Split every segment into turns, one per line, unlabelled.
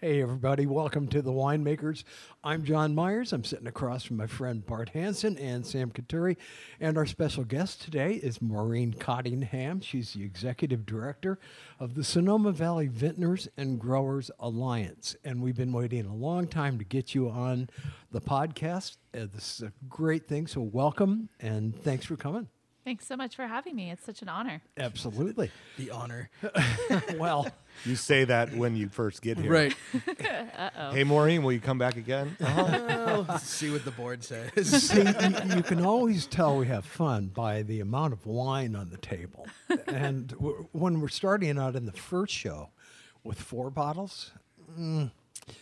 Hey, everybody, welcome to the Winemakers. I'm John Myers. I'm sitting across from my friend Bart Hanson and Sam Coturri. And our special guest today is Maureen Cottingham. She's the executive director of the Sonoma Valley Vintners and Growers Alliance. And we've been waiting a long time to get you on the podcast. Uh, this is a great thing. So, welcome and thanks for coming.
Thanks so much for having me. It's such an honor.
Absolutely.
The honor.
well,
You say that when you first get here.
Right.
Hey, Maureen, will you come back again?
Let's see what the board says.
See, you, you can always tell we have fun by the amount of wine on the table. And w- when we're starting out in the first show with four bottles, mm,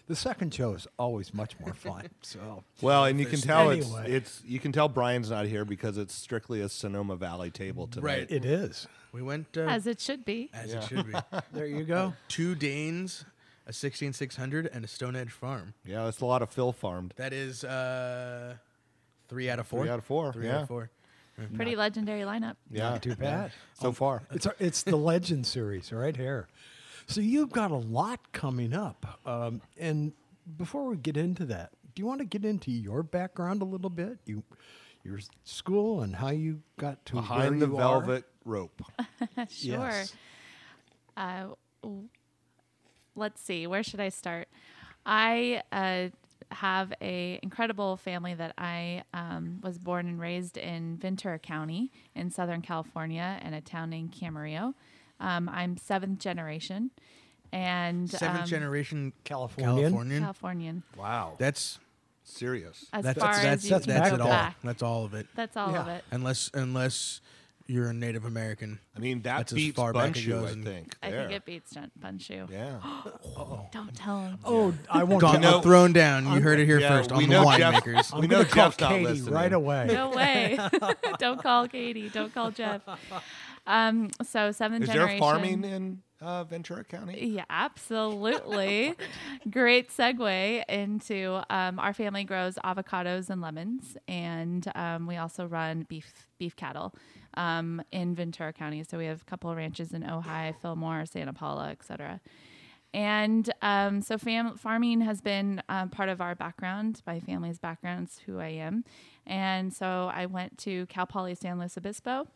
the second show is always much more fun. So,
Well, and you can tell it's
Anyway.
it's you can tell Brian's not here because it's strictly a Sonoma Valley table tonight.
Right.
it is.
We went uh,
As it should be.
as it should be.
There you go.
Two Danes, a 16600, and a Stone Edge Farm.
Yeah, that's a lot of Phil farmed.
That is uh, three out of four.
Three out of four,
Three
yeah.
out of four.
Pretty legendary lineup.
Yeah,
Not too bad.
so far.
It's, our- it's the Legend series right here. So, you've got a lot coming up. Um, and before we get into that, do you want to get into your background a little bit? You, your school and how you got to where
Behind the
you are?
velvet rope.
sure.
Yes.
Uh, let's see. Where should I start? I uh, have a incredible family that I um, was born and raised in Ventura County in Southern California in a town named Camarillo. Um, I'm seventh generation, and
Seventh
um,
generation
Californian?
Californian.
Californian.
Wow,
That's
serious.
As
that's
far
that's,
as you
that's,
can
that's
go
it all.
back.
That's all of it.
That's all of it.
Unless unless you're a Native American.
I mean, that
That's as
beats
far back as it
Bundschu,
goes
I
and-
think.
I
there.
think it beats Jen- Bundschu.
Yeah.
Don't tell him.
Oh, I won't.
Gauntlet
know-
thrown down. You heard it here
Yeah,
first on the
know Jeff-
winemakers.
I'm
we
gonna
know
call
Jeff's not
Katie
listening.
right away.
No way. Don't call Katie. Don't call Jeff. Um, so seventh
Is
generation.
there farming in uh, Ventura County?
Yeah, absolutely. Great segue into um, our family grows avocados and lemons, and um, we also run beef beef cattle um, in Ventura County. So we have a couple of ranches in Ojai, Fillmore, Santa Paula, etc. And um, so fam- farming has been um, part of our background, my family's background, it's who I am. And so I went to Cal Poly San Luis Obispo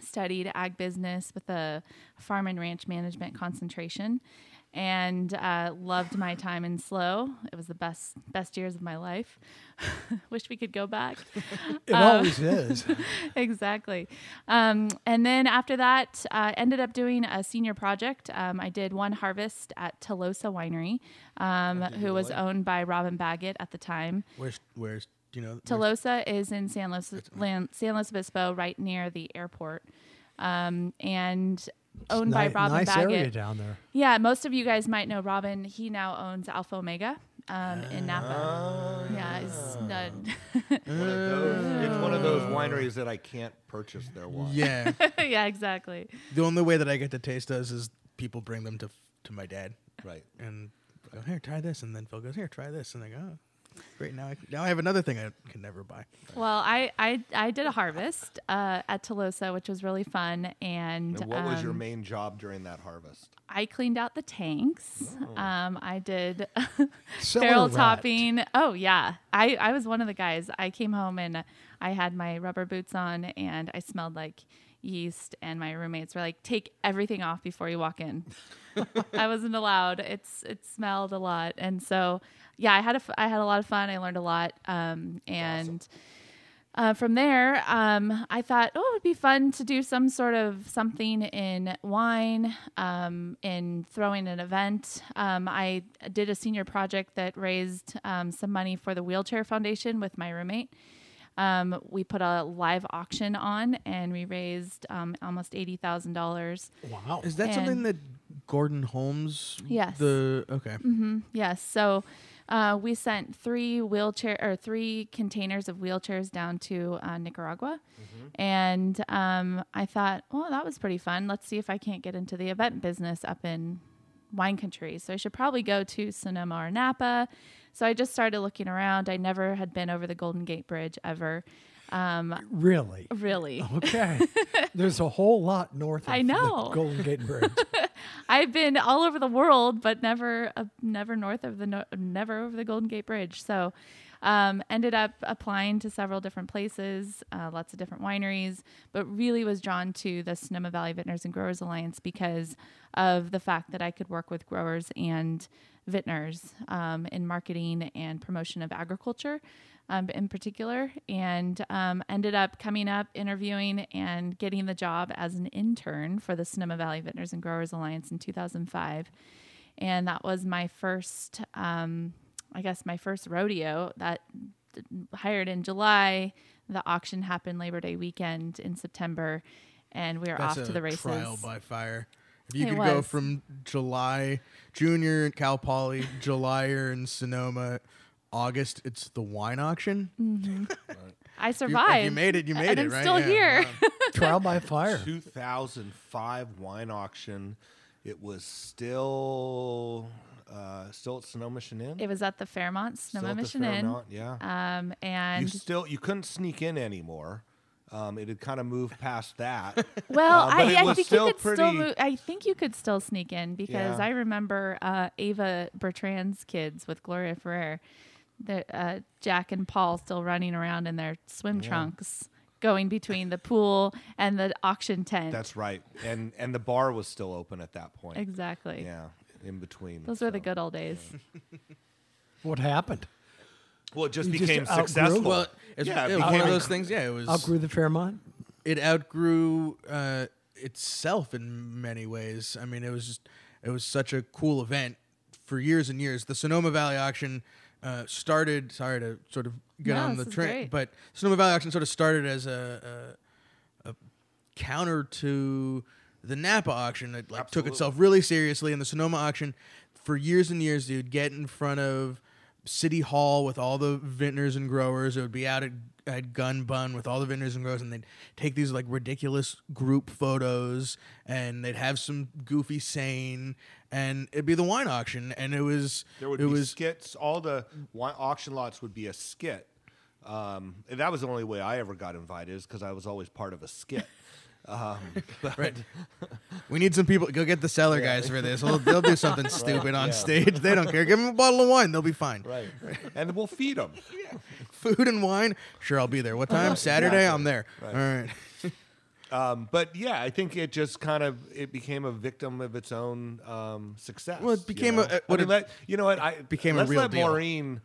studied ag business with a farm and ranch management concentration and uh, loved my time in slow it was the best best years of my life. Wish we could go back.
It
Uh,
always is.
exactly. Um, and then after that uh, ended up doing a senior project. Um, i did one harvest at Tolosa winery um, who was owned by robin baggett at the time.
Where's where's do you know?
Tolosa is in San Luis, Lan- San Luis Obispo, right near the airport, um, and owned by
Ni-
Robin
nice
Baggett.
area down there.
Yeah, most of you guys might know Robin. He now owns Alpha Omega um, in Napa. yeah, he's done.
One those- it's one of those wineries that I can't purchase their wine.
Yeah.
yeah, exactly.
the only way that I get to taste those is people bring them to to my dad.
Right.
and go here, try this, and then Phil goes here, try this, and I go, oh, great. Now I now I have another thing I can never buy.
Well, I I, I did a harvest uh, at Tolosa, which was really fun, and,
And what was your
um,
main job during that harvest?
I cleaned out the tanks.
Oh.
Um, I did
Cellar
barrel topping. Oh yeah, I I was one of the guys. I came home and I had my rubber boots on and I smelled like yeast. And my roommates were like, "Take everything off before you walk in." I wasn't allowed. It's it smelled a lot, and so yeah, I had a f- I had a lot of fun. I learned a lot, um, and. Uh, from there, um, I thought, oh, it would be fun to do some sort of something in wine, um, in throwing an event. Um, I did a senior project that raised um, some money for the Wheelchair Foundation with my roommate. Um, we put a live auction on and we raised um, almost $80,000.
Wow.
Is that
And-
something that Gordon Holmes.
Yes.
The okay.
Yes. So uh, we sent three wheelchair or three containers of wheelchairs down to uh, Nicaragua, and um, I thought, well, that was pretty fun. Let's see if I can't get into the event business up in wine country. So I should probably go to Sonoma or Napa. So I just started looking around. I never had been over the Golden Gate Bridge ever. Um,
Really?
really.
Okay. There's a whole lot north of
I know.
the Golden Gate Bridge.
I've been all over the world, but never, uh, never north of the, no- never over the Golden Gate Bridge. So, um, ended up applying to several different places, uh, lots of different wineries, but really was drawn to the Sonoma Valley Vintners and Growers Alliance because of the fact that I could work with growers and vintners um, in marketing and promotion of agriculture um, in particular, and um, ended up coming up, interviewing, and getting the job as an intern for the Sonoma Valley Vintners and Growers Alliance in 2005. And that was my first, um, I guess, my first rodeo that d- hired in July. The auction happened Labor Day weekend in September, and we were
That's
off to the races.
trial by fire. If you
It
could go from July junior in Cal Poly, Julyer in Sonoma, August it's the wine auction.
I
You- if
survived.
You made it. You made
and
it.
I'm
right?
still
Yeah,
here.
wow.
Trial by fire.
2005 wine auction. It was still uh, still at Sonoma Chenin.
It was at the Fairmont
Still
Sonoma
at
Mission
Fairmont, Yeah.
Um,
you still you couldn't sneak in anymore. Um, it had kind of moved past that.
well,
Uh,
I, I think you could still.
pretty-
Move, I think you could still sneak in because
Yeah.
I remember uh, Ava Bertrand's kids with Gloria Ferrer, the uh, Jack and Paul still running around in their swim trunks, going between the pool and the auction tent.
That's right. And and the bar was still open at that point.
exactly.
Yeah, in between.
Those were the good old days.
What happened?
Well, it just
You
became
outgrew?
successful.
Well, it's
yeah,
it
it
was one of those things. Yeah, it was.
Outgrew the Fairmont?
it outgrew uh, itself in many ways. I mean, it was just, it was such a cool event for years and years. The Sonoma Valley auction uh, started. Sorry to sort of get
No,
on the
is
train, but Sonoma Valley auction sort of started as a, a, a counter to the Napa auction that like took itself really seriously. And the Sonoma auction, for years and years, dude, get in front of City Hall with all the vintners and growers. It would be out at, at Gun Bun with all the vintners and growers, and they'd take these like ridiculous group photos, and they'd have some goofy saying, and it'd be the wine auction, and it was
There would
it
be
was
skits. All the wine auction lots would be a skit. Um, and that was the only way I ever got invited, is because I was always part of a skit. Um,
Right. We need some people. Go get the cellar guys for this. They'll, they'll do something stupid on
yeah.
stage. They don't care. Give them a bottle of wine. They'll be fine.
right, and we'll feed them. Yeah.
Food and wine. Sure, I'll be there. What time? Saturday. I'm there. All right.
Um, but yeah, I think it just kind of it became a victim of its own um, success.
Well, it
you
became
know?
a- a-
I
what
mean,
it-
let, you know what? I
became a
let's
real
let
deal.
Maureen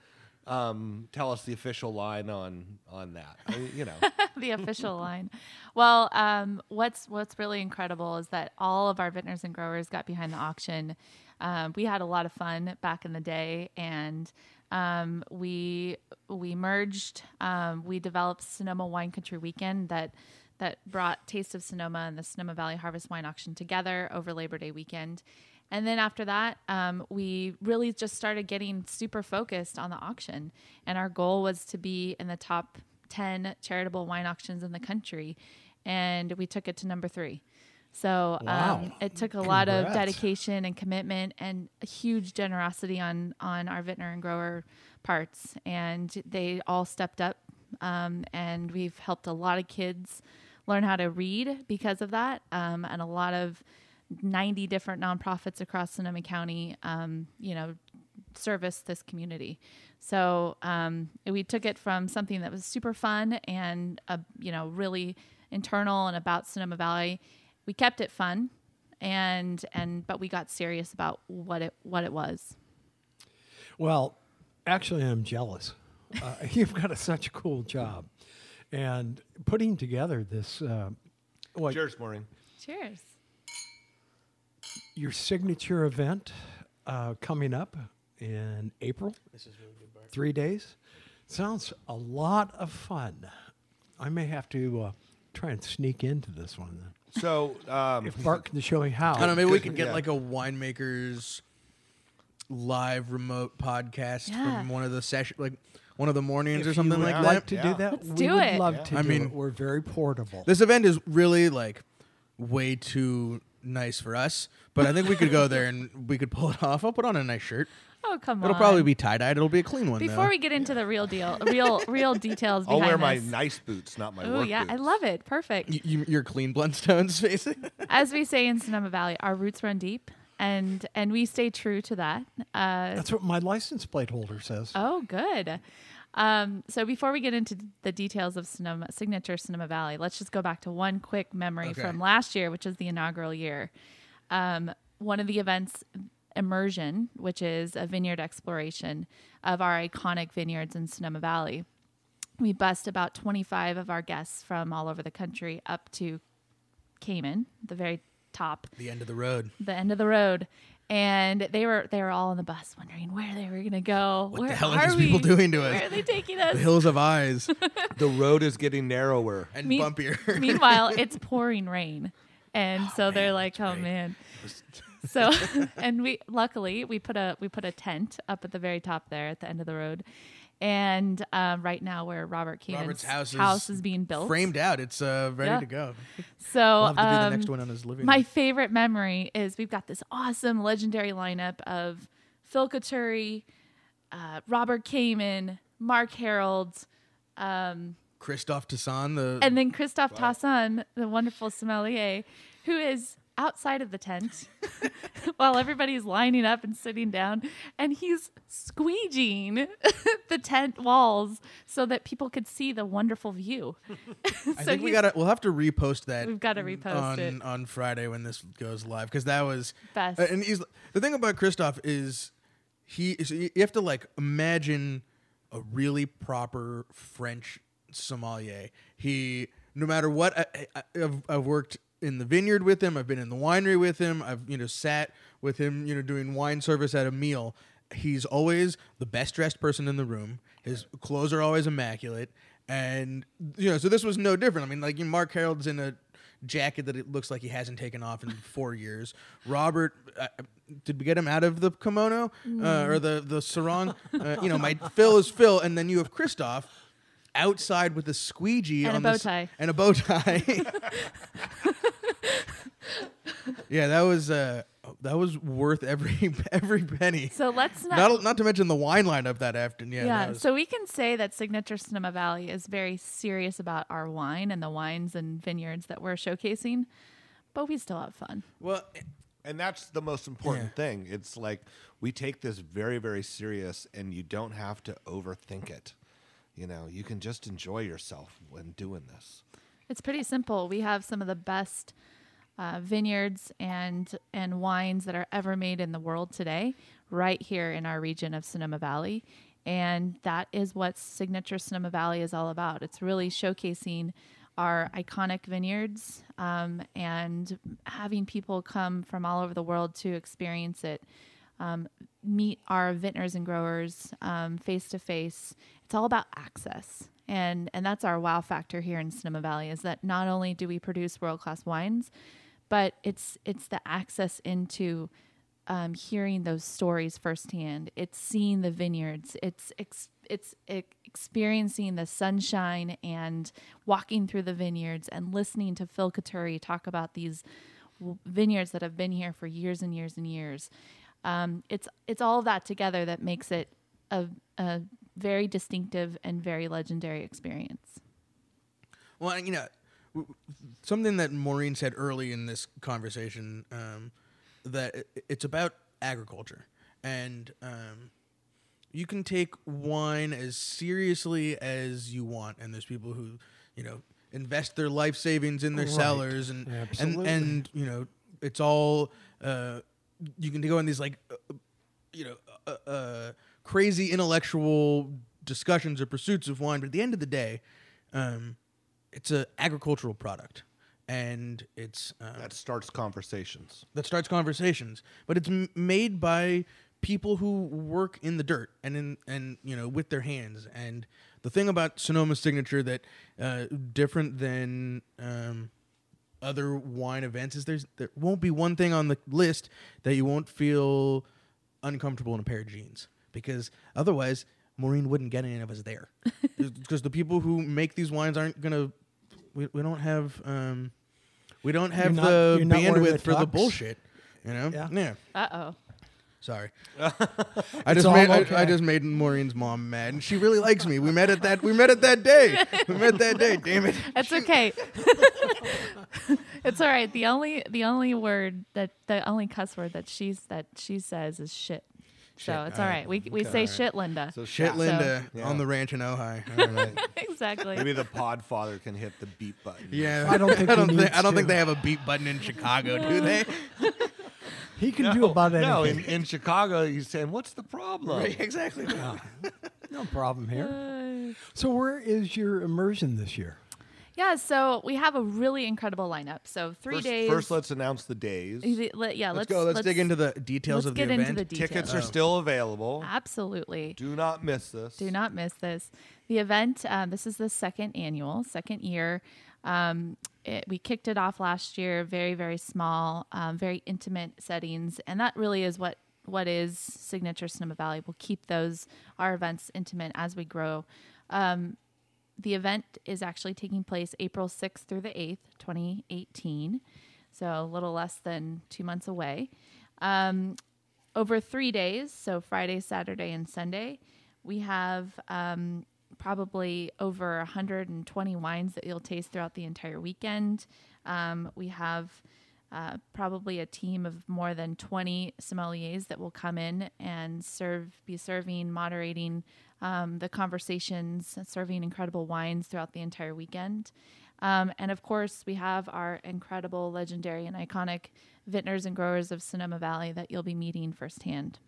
um, tell us the official line on on that. I mean, you know,
the official line. Well, um, what's what's really incredible is that all of our vintners and growers got behind the auction. Um, we had a lot of fun back in the day, and um, we we merged. Um, we developed Sonoma Wine Country Weekend that that brought Taste of Sonoma and the Sonoma Valley Harvest Wine Auction together over Labor Day weekend. And then after that, um, we really just started getting super focused on the auction. And our goal was to be in the top 10 charitable wine auctions in the country. And we took it to number three. So
Wow.
um, it took a lot of dedication and commitment and a huge generosity on, on our vintner and grower parts. And they all stepped up. Um, and we've helped a lot of kids learn how to read because of that. Um, and a lot of 90 different nonprofits across Sonoma County, um, you know, service this community. So um, we took it from something that was super fun and, uh, you know, really internal and about Sonoma Valley. We kept it fun, and and but we got serious about what it what it was.
Well, actually, I'm jealous. Uh, you've got a, such a cool job. And putting together this, uh, what,
cheers, Maureen.
Cheers.
your signature event uh, coming up in April. This is really good, Three days. Sounds a lot of fun. I may have to uh, try and sneak into this one then.
So, um,
If Bart can show me how.
I don't know. Maybe we
Good-
could get
yeah.
like a winemakers live remote podcast
Yeah.
from one of the session, like one of the mornings or something
you
like
would
that.
like to
Yeah.
do that,
Let's
we
do
would
it.
love
Yeah.
to
I
do
mean-
it. We're very portable.
This event is really like way too nice for us, but I think we could go there and we could pull it off. I'll put on a nice shirt.
Oh come on.
It'll
on.
probably be tie dyed. It'll be a clean one.
Before
though.
we get into the real deal, real real details
I'll
behind
wear my
this.
nice boots, not my
Oh
work
yeah,
boots.
I love it. Perfect.
Y- you, your clean Blundstones facing.
As we say in Sonoma Valley, our roots run deep, and and we stay true to that. Uh,
That's what my license plate holder says.
oh, good. Um, so before we get into the details of Sonoma signature Sonoma Valley, let's just go back to one quick memory
Okay.
from last year, which is the inaugural year. Um, one of the events, Immersion, which is a vineyard exploration of our iconic vineyards in Sonoma Valley. We bussed about 25 of our guests from all over the country up to Kamen, the very top
the end of the road.
the end of the road and they were they were all on the bus wondering where they were gonna go.
What
where
the hell are
are
these people doing to us?
where are they taking us?
The hills of eyes.
The road is getting narrower.
and
Me-
bumpier.
meanwhile it's pouring rain. And so oh, they're like oh man. So and we luckily we put a we put a tent up at the very top there at the end of the road and um, right now where Robert Keenan's
house is
is being built
Framed out. It's uh, ready
Yeah.
to go.
so
We'll have to do the
um,
next one on his living
My
room.
favorite memory is we've got this awesome legendary lineup of Phil Coturri, uh, Robert Kamen, Mark Herold, um,
Christophe Tassan, the
and then Christophe Tassan, the wonderful sommelier, who is outside of the tent while everybody's lining up and sitting down, and he's squeegeeing the tent walls so that people could see the wonderful view.
I think we gotta. We'll have to repost that.
We've gotta repost
on
it.
on Friday when this goes live because that was
Best.
uh, and he's the thing about Christoph is he is you have to like imagine a really proper French sommelier. He no matter what I, I, I've, I've worked in the vineyard with him. I've been in the winery with him. I've you know sat with him. You know doing wine service at a meal. He's always the best dressed person in the room. His clothes are always immaculate, and you know so this was no different. I mean, like you know, Mark Herold's in a jacket that it looks like he hasn't taken off in four years. Robert, uh, did we get him out of the kimono uh, or the the sarong? Uh, you know, my Phil is Phil, and then you have Christoph outside with a squeegee
And a bow
the s-
tie.
and a bow tie. yeah, that was uh, that was worth every every penny.
So let's not.
Not not to mention the wine lineup that afternoon. Yeah,
yeah,
that was-
so we can say that Signature Sonoma Valley is very serious about our wine and the wines and vineyards that we're showcasing, but we still have fun.
well,
And that's the most important
Yeah.
thing. It's like we take this very, very serious, and you don't have to overthink it. You know, you can just enjoy yourself when doing this.
It's pretty simple. We have some of the best uh, vineyards and and wines that are ever made in the world today, right here in our region of Sonoma Valley, and that is what Signature Sonoma Valley is all about. It's really showcasing our iconic vineyards um, and having people come from all over the world to experience it um, meet our vintners and growers face to face. It's all about access, and and that's our wow factor here in Sonoma Valley is that not only do we produce world class wines, but it's it's the access into um, hearing those stories firsthand. It's seeing the vineyards. It's ex- it's ex- experiencing the sunshine and walking through the vineyards and listening to Phil Coturri talk about these vineyards that have been here for years and years and years. Um, it's it's all of that together that makes it a, a very distinctive and very legendary experience.
Well, you know, w- w- something that Maureen said early in this conversation um, that it's about agriculture, and um, you can take wine as seriously as you want, and there's people who, you know, invest their life savings in their
Right.
cellars, and and
Absolutely.
and you know, it's all uh, you can go in these like uh, you know, uh, uh, crazy intellectual discussions or pursuits of wine, but at the end of the day, um, it's an agricultural product, and it's um,
That starts conversations.
that starts conversations. But it's m- made by people who work in the dirt and in and you know with their hands, and the thing about Sonoma's signature that uh, different than um, other wine events is there's there won't be one thing on the list that you won't feel uncomfortable in a pair of jeans because otherwise Maureen wouldn't get any of us there because the people who make these wines aren't gonna we, we don't have um we don't have
not-
the
you're not wearing the
bandwidth for the bullshit you know
Yeah.
yeah
Uh oh.
Sorry. I just
all
made I. I just made Maureen's mom mad, and she really likes me. We met at that we met at that day. We met that day. Damn it.
That's okay. it's all right. The only the only word that the only cuss word that she's that she says is shit. So
Shit.
it's all
All
right.
right.
We we say shit, Linda.
So
Shit,
shit.
Linda
Yeah.
on the ranch in Ojai. All right.
exactly.
Maybe the Podfather can hit the beat button.
Yeah,
I don't think
I don't think I don't think they have a beat button in Chicago, do they?
He can do about anything.
No, in, in Chicago, he's saying, "What's the problem?"
Right, exactly.
no problem here.
Uh,
So where is your immersion this year?
Yeah. So we have a really incredible lineup. So three
First,
days.
first, let's announce the days.
Yeah.
Let's,
Let's,
go. Let's, dig into the details
let's
of the
get
event.
into the details.
Tickets are still available.
Absolutely.
Do not miss this.
Do not miss this. The event, um, this is the second annual, second year. Um, it, we kicked it off last year, very, very small, um, very intimate settings. And that really is what, what is Signature Sonoma Valley. We'll keep those, our events intimate as we grow. Um, the event is actually taking place April 6th through the 8th, 2018. So a little less than two months away. Um, over three days, so Friday, Saturday, and Sunday, we have um, probably over 120 wines that you'll taste throughout the entire weekend. Um, we have uh, probably a team of more than 20 sommeliers that will come in and serve, be serving, moderating um, the conversations, serving incredible wines throughout the entire weekend. Um, and of course, we have our incredible, legendary, and iconic vintners and growers of Sonoma Valley that you'll be meeting firsthand.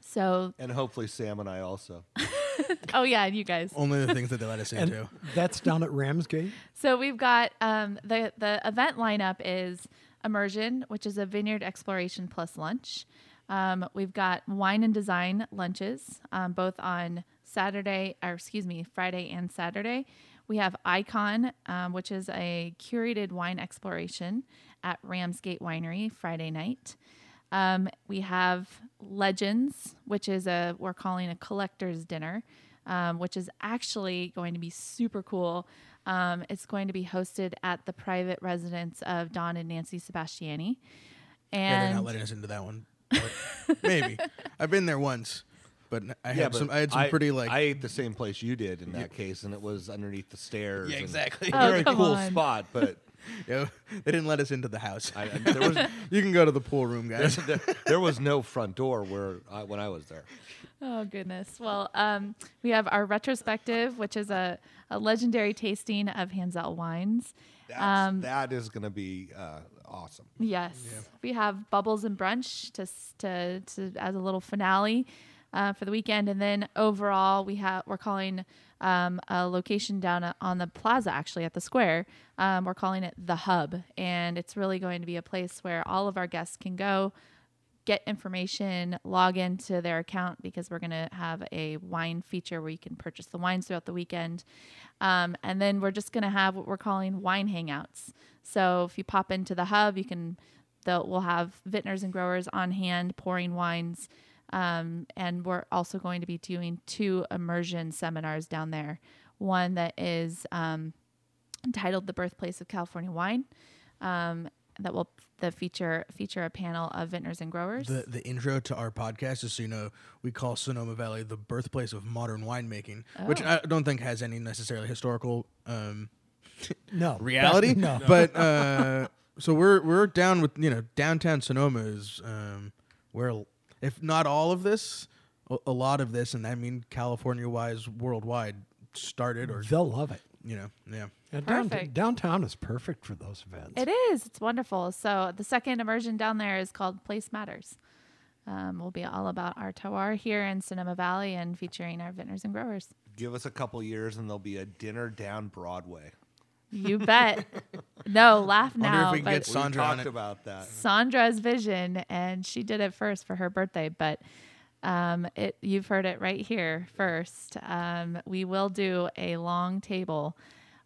So,
And hopefully, Sam and I also.
oh yeah, you guys.
Only the things that they let us into.
that's down at Ramsgate.
So we've got um, the the event lineup is immersion, which is a vineyard exploration plus lunch. Um, we've got wine and design lunches, um, both on Saturday, or excuse me, Friday and Saturday. We have Icon, um, which is a curated wine exploration at Ramsgate Winery Friday night. Um, we have Legends, which is a we're calling a collector's dinner, um, which is actually going to be super cool. Um, it's going to be hosted at the private residence of Don and Nancy Sebastiani.
Yeah, they're not letting us into that one. But maybe I've been there once, but I had
but
some. I had some pretty like.
I ate the same place you did in that case, and it was underneath the stairs.
yeah,
and
exactly.
A
Oh,
very cool
on.
spot, but
Yo, they didn't let us into the house.
I, I- there was
you can go to the pool room, guys.
there, there was no front door where I, when I was there.
Oh goodness. Well, um, we have our retrospective, which is a, a legendary tasting of Hanzell wines.
That's,
Um,
that is going to be uh, awesome.
Yes, we have bubbles and brunch to to, to as a little finale uh, for the weekend, and then overall we have we're calling um, a location down a- on the plaza, actually at the square. Um, we're calling it the Hub, and it's really going to be a place where all of our guests can go get information, log into their account because we're going to have a wine feature where you can purchase the wines throughout the weekend. Um, and then we're just going to have what we're calling wine hangouts. So if you pop into the hub, you can, we'll have vintners and growers on hand pouring wines. Um, and we're also going to be doing two immersion seminars down there. One that is um, entitled "The Birthplace of California Wine," um, that will the feature feature a panel of vintners and growers.
The the intro to our podcast is so you know we call Sonoma Valley the birthplace of modern winemaking, which
Oh.
I don't think has any necessarily historical um,
No
reality.
No.
But uh, so we're we're down with you know downtown Sonoma is um, where if not all of this, a, a lot of this, and I mean California wise, worldwide started or
They'll love it.
you know yeah.
Yeah, down-
Perfect.
downtown is perfect for those events.
It is. It's wonderful. So the second immersion down there is called Place Matters. Um, we'll be all about our terroir here in Sonoma Valley and featuring our vintners and growers.
Give us a couple years, and there'll be a dinner down Broadway.
You bet. no, laugh
Wonder
now.
if we can
but
get Sandra
we
on
talked
it.
about that.
Sandra's vision, and she did it first for her birthday. But Um, it you've heard it right here first. Um, we will do a long table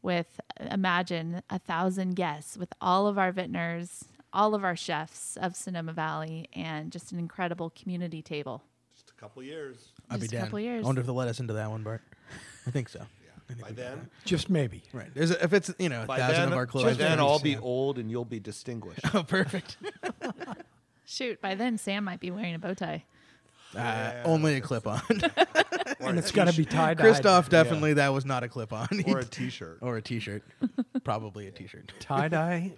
with imagine a thousand guests with all of our vintners, all of our chefs of Sonoma Valley, and just an incredible community table.
Just a couple years.
I'd be
Just a
down.
couple years.
I wonder if they'll let us into that one, Bart. I think so.
By then,
Just maybe.
Right. Is it, if it's you know a
by
thousand
then,
of our
by
clothes.
then I'll be old and you'll be distinguished.
oh, perfect.
Shoot, by then Sam might be wearing a bow tie.
Uh, only a clip on.
And it's got to be tied.
Christoph definitely that was not a clip on.
or a T-shirt.
or a t-shirt. Probably a t-shirt.
tie dye.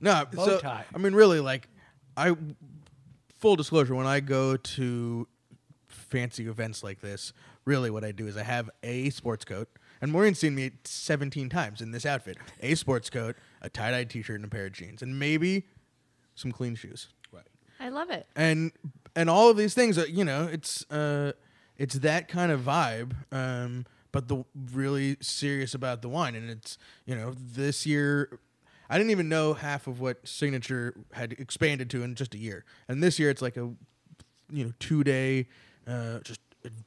No,
Bow
so
tie.
I mean, really, like, I full disclosure when I go to fancy events like this, really, what I do is I have a sports coat, and Maureen's seen me 17 times in this outfit: a sports coat, a tie dye T-shirt, and a pair of jeans, and maybe some clean shoes.
Right.
I love it.
And and all of these things, are, you know, it's uh, it's that kind of vibe. Um, but the really serious about the wine, and it's you know this year I didn't even know half of what Signature had expanded to in just a year, and this year it's like a you know two day uh, just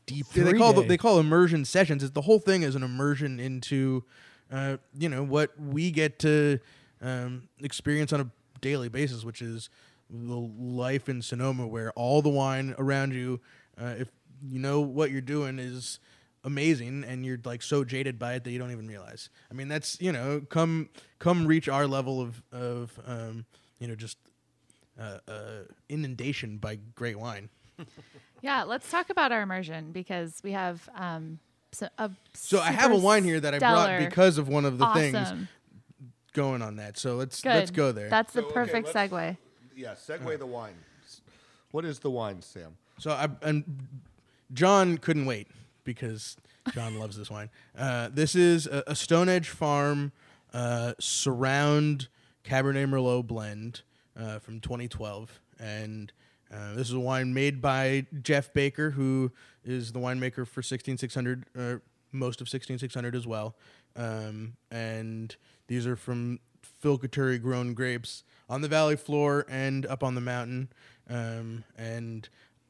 deep. they call the, they call immersion sessions. It's the whole thing is an immersion into uh, you know what we get to um, experience on a daily basis, which is the life in Sonoma, where all the wine around you, uh, if you know what you're doing, is amazing and you're like so jaded by it that you don't even realize. I mean, that's you know, come come reach our level of of um, you know just uh, uh, inundation by great wine.
Yeah, let's talk about our immersion because we have um, so, a
So I have a wine here that I brought because of one of the things going on that. So let's
Good.
let's go there.
That's the
So, okay,
perfect
let's-
segue.
Yeah, segue the wine. What is the wine, Sam?
So I and John couldn't wait because John loves this wine. Uh, this is a, a Stone Edge Farm uh, Surround Cabernet Merlot blend uh, from 2012, and uh, this is a wine made by Jeff Baker, who is the winemaker for 16600, uh, most of 16600 as well. Um, and these are from Phil grown grapes on the valley floor and up on the mountain. Um, and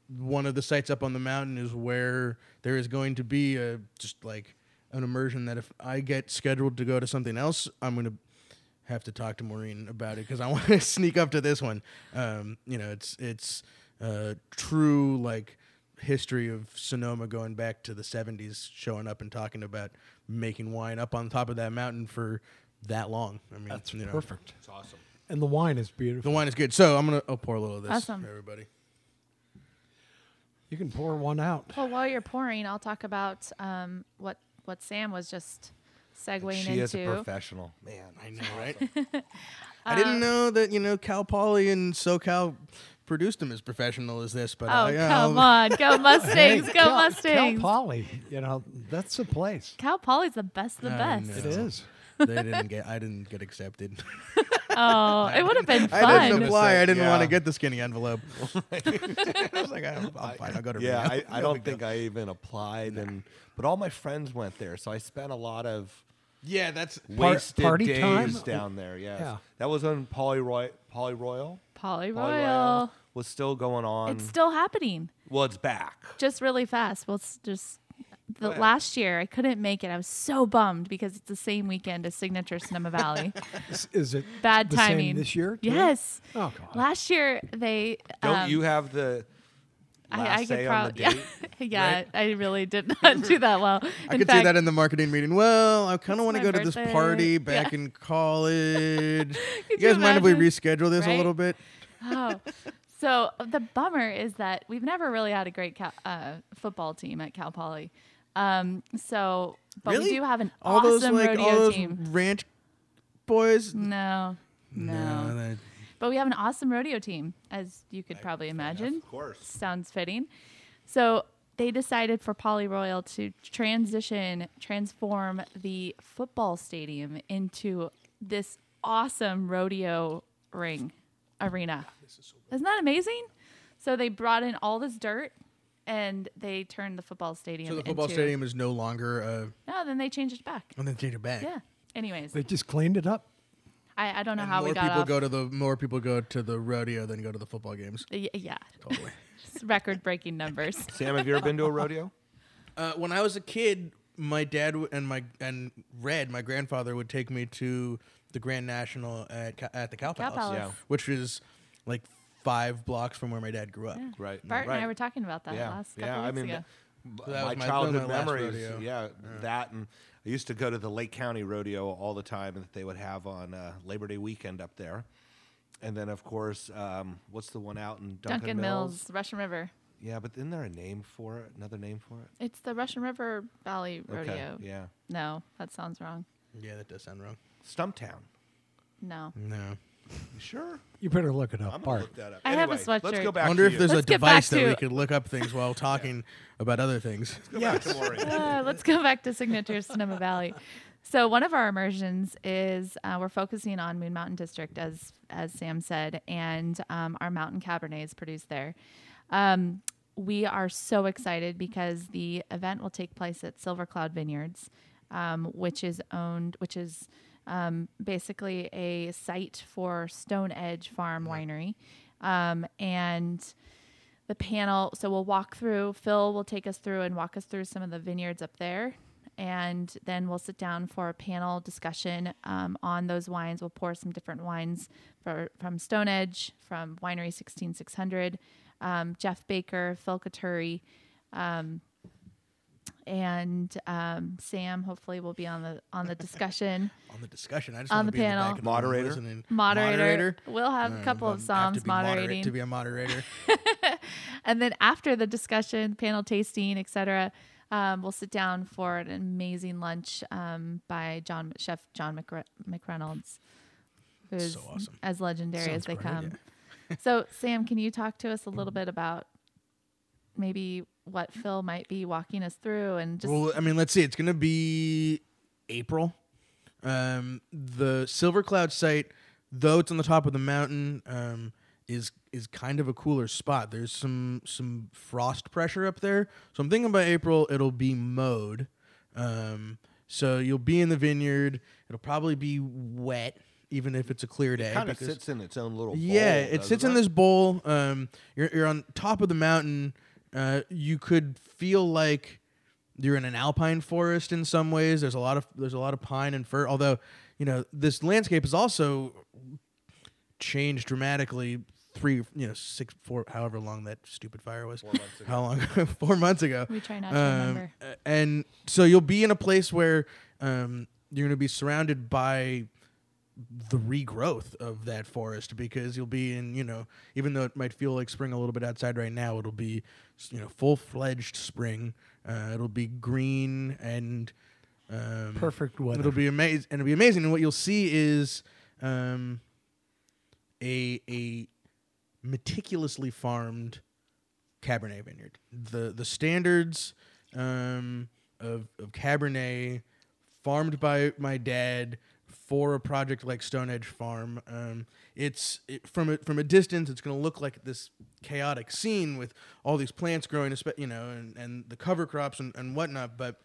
one of the sites up on the mountain is where there is going to be a just like an immersion that if I get scheduled to go to something else, I'm going to have to talk to Maureen about it because I want to sneak up to this one. Um, you know, it's it's uh, true like history of Sonoma going back to the 70s, showing up and talking about making wine up on top of that mountain for that long. I mean,
That's
you know,
perfect.
It's awesome.
And the wine is beautiful.
The wine is good. So I'm gonna I'll pour a little of this
Awesome.
for everybody.
You can pour one out.
Well, while you're pouring, I'll talk about um, what what Sam was just segueing
She is a professional. Man,
I know, right? I didn't know that you know Cal Poly and SoCal produced him as professional as this, but
Oh,
uh, yeah,
come
I'll-
on. Go Mustangs.
Hey,
Go
Cal-
Mustangs.
Cal Poly, you know, that's the place.
Cal Poly's the best of the
I
best.
know.
It is.
they didn't get. I didn't get accepted.
Oh, it would have been fun.
I didn't apply. I didn't want to get the skinny envelope. I was like, I'm, I'm fine. I'll go to
Yeah,
Rio.
I, I don't think I even applied, and but all my friends went there, so I spent a lot of
Yeah, that's
Par-
wasted
party
days
time?
down there. Yes.
Yeah.
that was when Poly Roy, Poly Royal,
Poly
Poly
Royal.
was still going on.
It's still happening.
well, it's back.
Just really fast. Well, it's just the
ahead.
last year I couldn't make it. I was so bummed because it's the same weekend as Signature Sonoma Valley.
Is, is it
Bad
the same
timing.
this year? too?
Yes.
Oh God.
Last year they
Don't
um,
you have the last
I, I could
say on the
probably yeah, yeah I really did not do that well.
I could
fact,
see that in the marketing meeting. Well, I kind of want to go to this party back
Yeah.
in college. you
you
guys mind if we reschedule this a little bit?
oh. So the bummer is that we've never really had a great Cal, uh, football team at Cal Poly. Um, so, but
really?
we do have an
all
awesome
those like
rodeo
all those
team.
ranch boys.
No, no,
they-
But we have an awesome rodeo team, as you could probably imagine.
Of course.
Sounds fitting. So they decided for Poly Royal to transition, transform the football stadium into this awesome rodeo ring arena. Isn't that amazing? So they brought in all this dirt and they turned the football stadium.
So the football
into,
stadium is no longer. Uh,
No, then they changed it back.
and then change it back.
Yeah. Anyways,
They just cleaned it up.
I, I don't know
And
how
more
we got
people
off.
go to the more people go to the rodeo than go to the football games.
Y- yeah,
Totally.
record breaking numbers.
Sam, have you ever been to a rodeo?
Uh, when I was a kid, my dad w- and my and Red, my grandfather, would take me to the Grand National at Ca- at the Cow
Cow
Palace,
Palace.
Yeah.
which is like five blocks from where my dad grew up.
Right.
Bart
right.
and I were talking about that
yeah.
last couple
yeah.
weeks
I mean,
ago.
b-
So that
my
was my-
childhood
that was my last
memories.
rodeo.
Yeah, that and I used to go to the Lake County Rodeo all the time that they would have on uh, Labor Day weekend up there. And then, of course, um, what's the one out in Duncan,
Duncan Mills, Russian River.
Yeah, but isn't there a name for it? Another name for it?
It's the Russian River Valley Rodeo.
Okay. Yeah.
No, that sounds wrong.
Yeah, that does sound wrong.
Stumptown.
No.
No.
You sure?
You better look it up,
I'm gonna
Bart.
look that up.
I have a
Anyway, Let's
sweatshirt.
go back.
I wonder
to
if
you.
there's
Let's
a
get back
device that
to-
we could look up things while talking about other things.
Go back to Maureen.
Uh, let's go back to Signature Sonoma Valley. So one of our immersions is uh, we're focusing on Moon Mountain District, as as Sam said, and um, our mountain cabernet is produced there. Um, we are so excited because the event will take place at Silver Cloud Vineyards, um, which is owned, which is um, basically a site for Stone Edge Farm Winery, um, and the panel. So we'll walk through. Phil will take us through and walk us through some of the vineyards up there, and then we'll sit down for a panel discussion um, on those wines. We'll pour some different wines for, from Stone Edge, from Winery 16600, um, Jeff Baker, Phil Coturri, um, and um, Sam. Hopefully, will be on the on the discussion.
On the discussion, I just
On
want
the
to be in
panel.
the back of the room
Moderator?
Moderator. We'll have a
Uh,
couple
um,
of
have to
songs moderating.
to be a moderator.
and then after the discussion, panel tasting, etc., um, we'll sit down for an amazing lunch um, by John Chef John McRe- McReynolds, who's
So awesome.
as legendary
Sounds
as they
great,
come. so, Sam, can you talk to us a little bit about maybe what Phil might be walking us through and just
well, I mean, let's see. It's going to be April. Um, the Silver Cloud site, though it's on the top of the mountain, um, is is kind of a cooler spot. There's some some frost pressure up there, so I'm thinking by April it'll be mowed. Um, so you'll be in the vineyard. It'll probably be wet, even if it's a clear day.
kind of sits in its own little.
yeah,
bowl,
it
doesn't
sits in this bowl. Um, you're you're on top of the mountain. Uh, you could feel like you're in an alpine forest in some ways. There's a lot of there's a lot of pine and fir. Although, you know, this landscape has also changed dramatically. Three, you know, six, four, however long that stupid fire was. How long? four months ago.
we try not to
Um,
remember?
uh, and so you'll be in a place where um, you're going to be surrounded by the regrowth of that forest because you'll be in, you know, even though it might feel like spring a little bit outside right now, it'll be, you know, full fledged spring. Uh, it'll be green and um,
Perfect weather.
It'll be amazing, and it'll be amazing. And what you'll see is um, a a meticulously farmed Cabernet vineyard. The the standards um, of of Cabernet farmed by my dad for a project like Stone Edge Farm. Um, it's it, from a, from a distance, it's going to look like this chaotic scene with all these plants growing, you know, and, and the cover crops and, and whatnot. But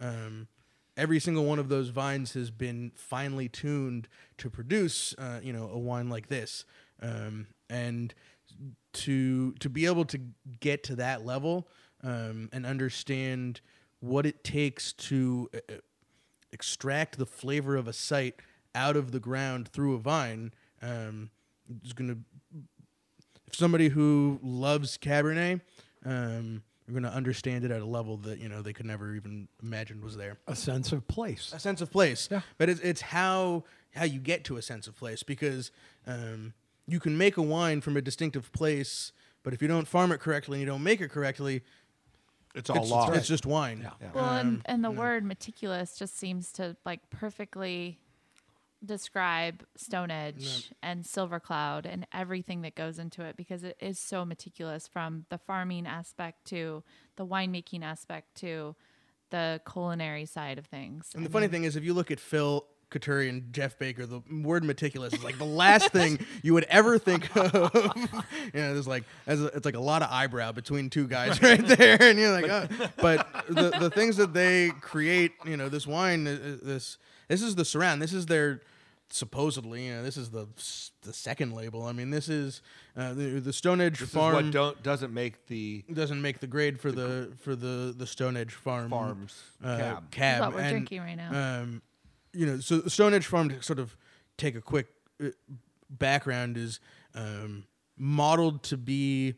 um, every single one of those vines has been finely tuned to produce, uh, you know, a wine like this. Um, and to to be able to get to that level um, and understand what it takes to uh, extract the flavor of a site out of the ground through a vine um, is going to if somebody who loves cabernet um, are going to understand it at a level that you know they could never even imagine was there
a sense of place.
a sense of place.
Yeah.
But it's, it's how how you get to a sense of place because um, you can make a wine from a distinctive place, but if you don't farm it correctly and you don't make it correctly,
It's all
it's,
lost.
it's just wine.
Yeah.
Well,
Um,
and, and the word meticulous just seems to like perfectly describe Stone Edge and Silver Cloud and everything that goes into it because it is so meticulous from the farming aspect to the winemaking aspect to the culinary side of things.
And
I
the funny thing is, if you look at Phil Coturri and Jeff Baker, the word meticulous is like the last thing you would ever think of. you know, there's like as a, it's like a lot of eyebrow between two guys right, there, and you're like, oh. but the the things that they create, you know, this wine, uh, uh, this this is the surround. This is their supposedly, you know, this is the the second label. I mean, this is uh, the, the Stone Edge
This
farm
is what don't doesn't make the
doesn't make the grade for the for the the Stone Edge farm
farms
uh,
cab.
cab.
What we're
and,
drinking right now.
Um, you know, so Stone Edge Farm to sort of take a quick uh, background is um, modeled to be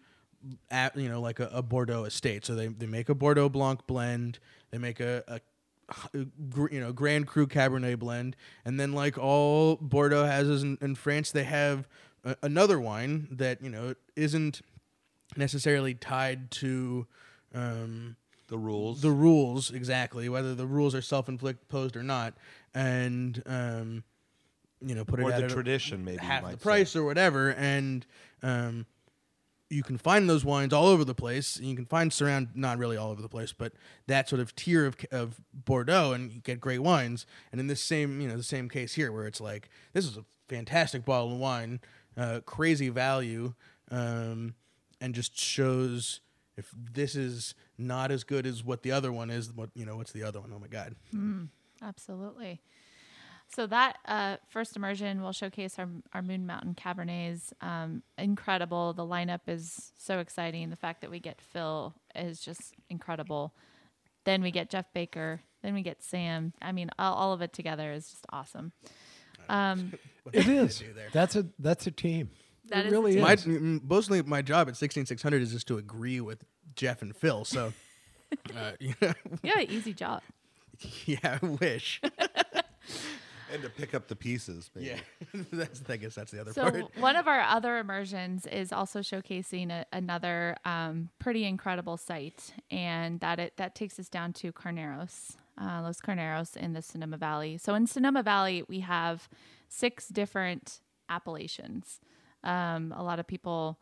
at you know like a, a Bordeaux estate. So they they make a Bordeaux Blanc blend. They make a, a a gr- you know Grand Cru Cabernet blend, and then like all Bordeaux has in, in France, they have a, another wine that you know isn't necessarily tied to. Um,
the rules.
the rules exactly whether the rules are self-imposed or not and um you know put
or
it at
the
a-
tradition, maybe you
half the
say.
price or whatever and um you can find those wines all over the place. You can find surround not really all over the place but that sort of tier of, of bordeaux and you get great wines. And in this same you know the same case here where it's like this is a fantastic bottle of wine uh, crazy value um, and just shows if this is not as good as what the other one is what you know what's the other one? Oh my god.
Absolutely. So that uh, first immersion will showcase our our Moon Mountain Cabernets. Um, incredible. The lineup is so exciting. The fact that we get Phil is just incredible. Then we get Jeff Baker. Then we get Sam. I mean, all, all of it together is just awesome. Um,
It is. That's a that's a team.
That
it
is
really
team.
my
is.
mostly my job at 16600 is just to agree with Jeff and Phil. So, uh, you know,
yeah, easy job.
yeah, I wish.
And to pick up the pieces. Maybe.
yeah, that's, I guess that's the other
So
part.
one of our other immersions is also showcasing a, another um, pretty incredible site, and that it that takes us down to Carneros, uh, Los Carneros in the Sonoma Valley. So in Sonoma Valley, we have six different appellations. Um, a lot of people,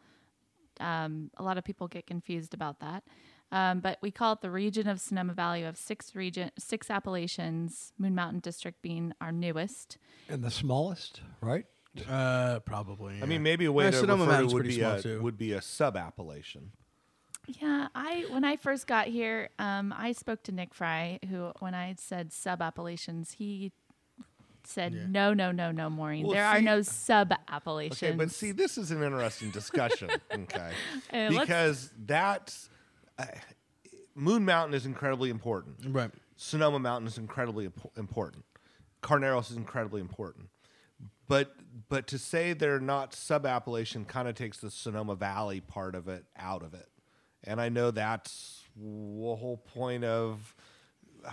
um, a lot of people get confused about that. Um, but we call it the region of Sonoma Valley. We have six region, six appellations. Moon Mountain District being our newest.
And the smallest, right?
Uh, probably.
I mean, maybe a way
Uh,
to
Sonoma
refer to would be a
too.
would be a sub appellation.
Yeah, I when I first got here, um, I spoke to Nick Frey, who when I said sub appellations, he said
Yeah.
no, no, no, no, Maureen.
Well,
there are no sub appellations.
Okay, but see, this is an interesting discussion. okay,
Uh,
because that's uh, Moon Mountain is incredibly important.
right.
Sonoma Mountain is incredibly impo- important. Carneros is incredibly important. But but to say they're not sub appellation kind of takes the Sonoma Valley part of it out of it. And I know that's the whole point of uh,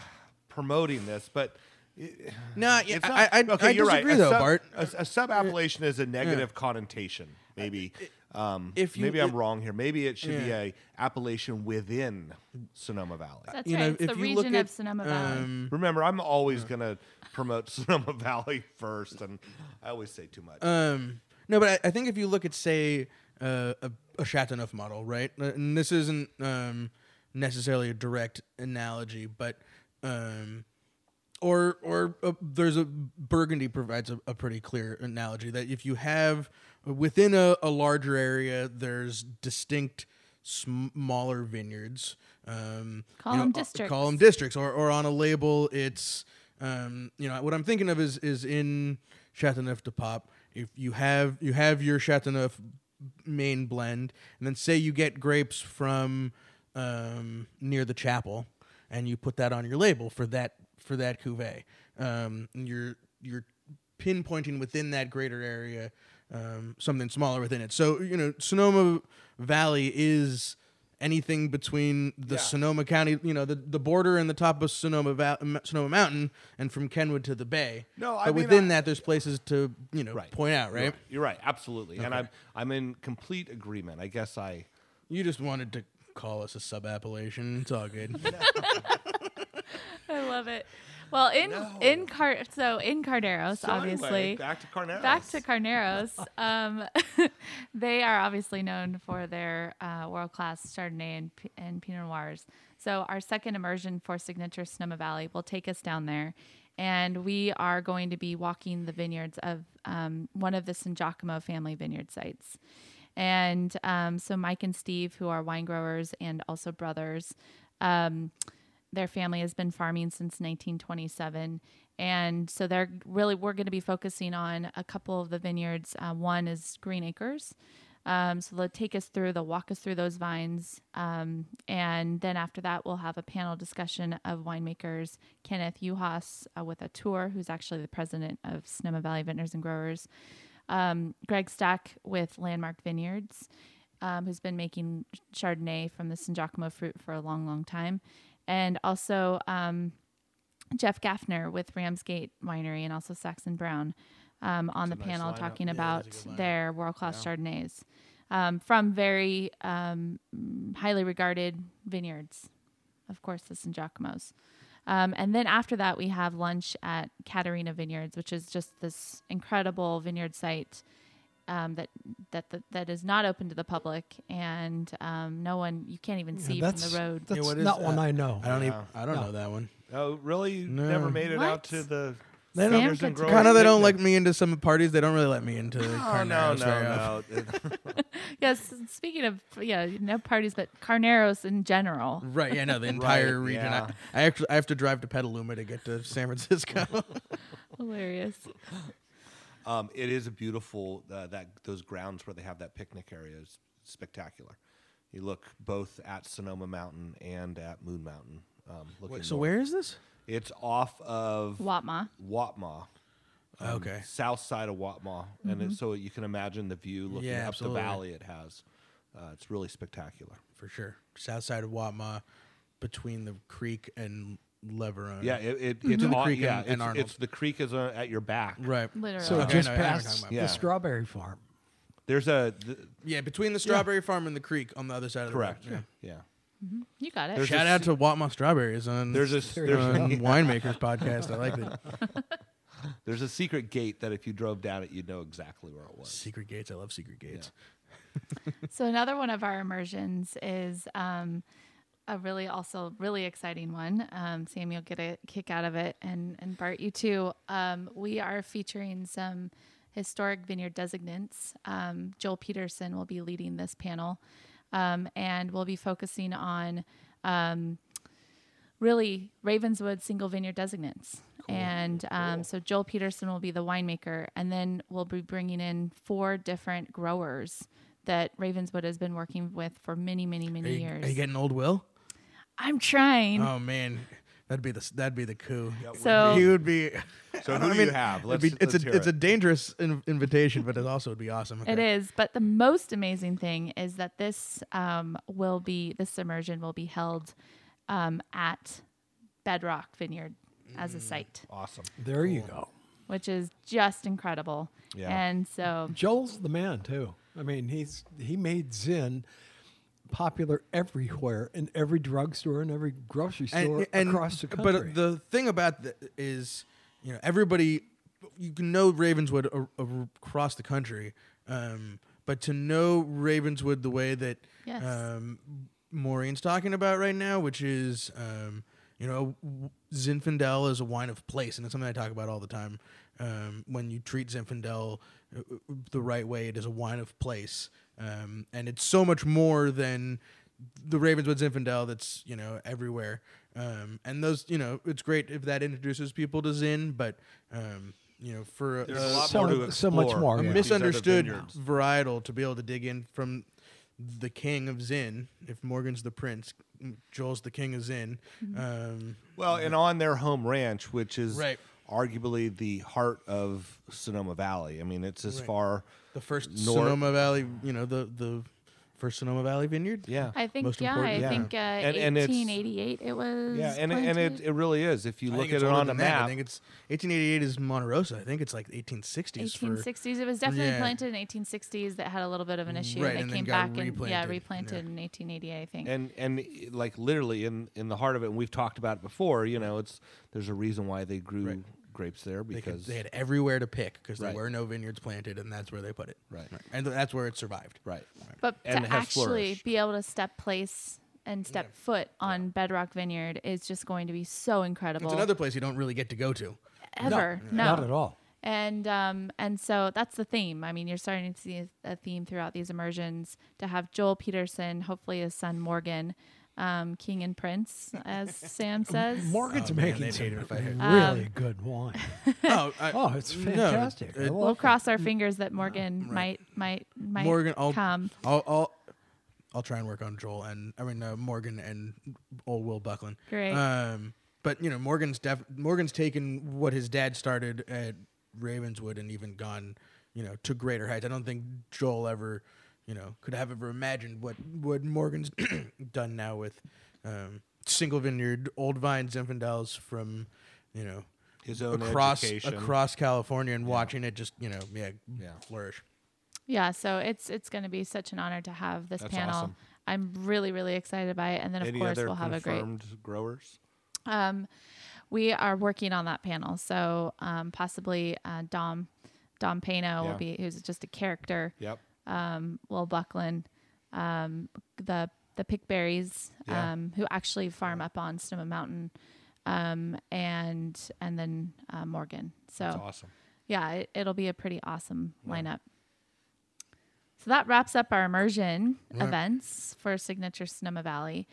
promoting this, but it-
No, yeah,
it's
I, I,
okay,
I
you're right.
disagree
A
though,
sub,
Bart.
A, a sub appellation is a negative connotation. Maybe. Um,
if you-
maybe I'm
it-
wrong here. Maybe it should be
Yeah.
a appellation within Sonoma Valley.
That's
you
right.
know,
it's
if
the
you look
region
at
of Sonoma Valley.
um,
Remember, I'm always gonna promote Sonoma Valley first, and I always say too much.
Um, no, but I, I think if you look at, say, uh, a, a Chateauneuf model, right? Uh, And this isn't um, necessarily a direct analogy, but um, or or uh, there's a Burgundy provides a, a pretty clear analogy that if you have within a, a larger area, there's distinct smaller vineyards. Um,
Call
you know,
them
uh,
districts.
Call them districts, or or on a label, it's um, you know what I'm thinking of is is in Chateauneuf du Pape. If you have you have your Chateauneuf main blend, and then say you get grapes from um, near the chapel, and you put that on your label for that for that cuvee, um, and you're you're pinpointing within that greater area um, something smaller within it. So you know Sonoma Valley is anything between the
Yeah.
Sonoma County, you know, the, the border and the top of Sonoma Val- Sonoma Mountain, and from Kenwood to the Bay.
No, I
but
mean,
within
I-
that, there's places to you know
Right.
point out, right?
You're right, absolutely, and I'm I'm in complete agreement. I guess I.
You just wanted to call us a sub appellation. It's all good.
I love it. Well, in
No.
in Car so in Carneros,
So anyway,
obviously.
back to Carneros.
Back to Carneros. Um, they are obviously known for their uh, world class Chardonnay and, P- and Pinot Noirs. So, our second immersion for Signature Sonoma Valley will take us down there. And we are going to be walking the vineyards of um, one of the San Giacomo family vineyard sites. And um, so, Mike and Steve, who are wine growers and also brothers, um, their family has been farming since 1927 And so they're really we're going to be focusing on a couple of the vineyards. Uh, one is Green Acres. Um, so they'll take us through, they'll walk us through those vines. Um, and then after that, we'll have a panel discussion of winemakers. Kenneth Juhasz uh, with Auteur, who's actually the president of Sonoma Valley Vintners and Growers. Um, Greg Stach with Landmark Vineyards, um, who's been making Chardonnay from the San Giacomo fruit for a long, long time. And also um, Jeff Gaffner with Ramsgate Winery and also Saxon Brown um, on the panel talking
Yeah,
about
that's a good lineup.
their world class Chardonnays um, from very um, highly regarded vineyards. Of course, the San Giacomo's. Um, and then after that, we have lunch at Katarina Vineyards, which is just this incredible vineyard site um, that that that that is not open to the public, and um, no one you can't even see from the road.
that's
what is
not
that?
one I know.
I don't even. I don't
No.
know that one.
Oh, really? You
No.
never made it out to the.
They
Sam
Vineyards and
Kind of. They don't
picnic?
like me into some parties. They don't really let me into.
Oh no,
Carneros very
no,
often.
no.
Yes, speaking of yeah, no parties, but Carneros in general.
Right. Yeah. No. The entire
Right,
region.
yeah.
I, I actually I have to drive to Petaluma to get to San Francisco.
Hilarious.
Um, it is a beautiful uh, that those grounds where they have that picnic area is spectacular. You look both at Sonoma Mountain and at Moon Mountain. Um, looking
so
north.
where is this?
It's off of
Watmaugh.
Watmaugh. um,
Okay.
South side of Watmaugh, and it, so you can imagine the view looking
Yeah,
up
absolutely.
the valley it has. Uh, it's really spectacular.
For sure. South side of Watmaugh, between the creek and Leveron.
Yeah, it, it,
Between
it's
the creek
yeah,
and- and
it's,
Arnold.
it's the creek is uh, at your back.
Right.
Literally.
So
Okay,
just
I know- I know what you're
past
talking about.
Yeah.
the strawberry farm.
There's a th-
Yeah, between the strawberry farm and the creek on the other side of the
correct.
road.
Yeah.
you got it.
There's
Shout
a
out
s-
to Watmaugh Strawberries on
There's a s-
on
there's a,
Winemakers podcast. I like it.
there's a secret gate that if you drove down it, you'd know exactly where it was.
Secret gates. I love secret gates.
So another one of our immersions is um, a really also really exciting one. Um, Sam, you'll get a kick out of it, and and Bart, you too. Um, we are featuring some historic vineyard designates. Um, Joel Peterson will be leading this panel, um, and we'll be focusing on. Um, really Ravenswood single vineyard designates. And um, so Joel Peterson will be the winemaker, and then we'll be bringing in four different growers that Ravenswood has been working with for many, many,
Are
many
you,
years.
are you getting old Will?
I'm trying.
Oh man, that'd be the that'd be the coup.
so
He would be.
So who
I
do
mean,
you have?
it'd
Let's,
be- it's
let's
a
hear
it's a dangerous in, invitation, but it also would be awesome.
It
Okay.
is, but the most amazing thing is that this um, will be this immersion will be held um, at Bedrock Vineyard as a site,
awesome.
There you go.
which is just incredible.
Yeah.
And so
Joel's the man too. I mean, he's he made Zin popular everywhere in every drugstore and every grocery store across the country.
But the thing about that is, you know, everybody, you can know Ravenswood a- a- across the country, um, but to know Ravenswood the way that
Yes.
um, Maureen's talking about right now, which is, um, you know, Zinfandel is a wine of place, and it's something I talk about all the time. Um, when you treat Zinfandel uh, the right way, it is a wine of place, um, and it's so much more than the Ravenswood Zinfandel that's you know everywhere. Um, and those, you know, it's great if that introduces people to Zin, but um, you know, for a,
a
a-
lot
so-
more to
so much more,
a
yeah.
with these other
misunderstood varietal to be able to dig in from the king of Zin. If Morgan's the prince, Joel's the king of Zin. Um,
Well, and on their home ranch, which is
Right.
arguably the heart of Sonoma Valley. I mean, it's as
Right.
far.
the first
North-
Sonoma Valley, you know, the the first Sonoma Valley vineyard.
Yeah.
I think
Most
yeah, I.
Yeah.
think uh,
And- and
1888 it was.
Yeah, and and it, it really is. If you
I
look at it on a
than that.
map,
I think it's 1888 is Monte Rosso. I think it's like 1860s. for-
1860s. It was definitely
Yeah.
planted in 1860s. That had a little bit of an issue.
Right,
They
and then
came
got
back and yeah,
replanted.
replanted
Yeah.
in 1888. I think.
and and like literally in in the heart of it, and we've talked about it before. You know, it's there's a reason why they grew
Right.
Grapes there
They, could,
because
they had everywhere to pick because
Right.
there were no vineyards planted, and that's where they put it.
Right.
and that's where it survived.
right.
But
and
to actually
flourished.
be able to step place and step foot on Bedrock Vineyard is just going to be so incredible.
It's another place you don't really get to go to.
ever. No,
not at all.
And um, and so that's the theme. I mean, you're starting to see a, a theme throughout these immersions to have Joel Peterson, hopefully his son Morgan, um, king and prince, as Sam says.
Morgan's
Oh,
making
they'd
some
hate it if I had-
really good wine.
oh, I,
Oh, it's fantastic. I
it-
love
We'll
it.
cross our fingers that Morgan might might might
Morgan, I'll,
come.
I'll, I'll, I'll try and work on Joel and I mean uh, Morgan and old Will Bucklin.
Great.
Um, but you know Morgan's def- Morgan's taken what his dad started at Ravenswood and even gone, you know, to greater heights. I don't think Joel ever, you know, could have ever imagined what what Morgan's done now with um, single vineyard, old vine Zinfandels from, you know,
His own
across
education.
across California and watching it just you know yeah,
Yeah.
flourish.
Yeah, so it's it's going to be such an honor to have this
That's
panel.
awesome.
I'm really really excited by it, and then of
Any
course
other
we'll have a great.
confirmed growers?
Um, we are working on that panel, so um, possibly uh, Dom Dom Pano
Yeah.
will be who's just a character.
Yep.
Um, Will Bucklin, um, the the Pickberries,
Yeah.
um, who actually farm up on Sonoma Mountain, um, and and then uh, Morgan. So
That's awesome.
yeah, it, it'll be a pretty awesome lineup. So that wraps up our immersion
Right.
events for Signature Sonoma Valley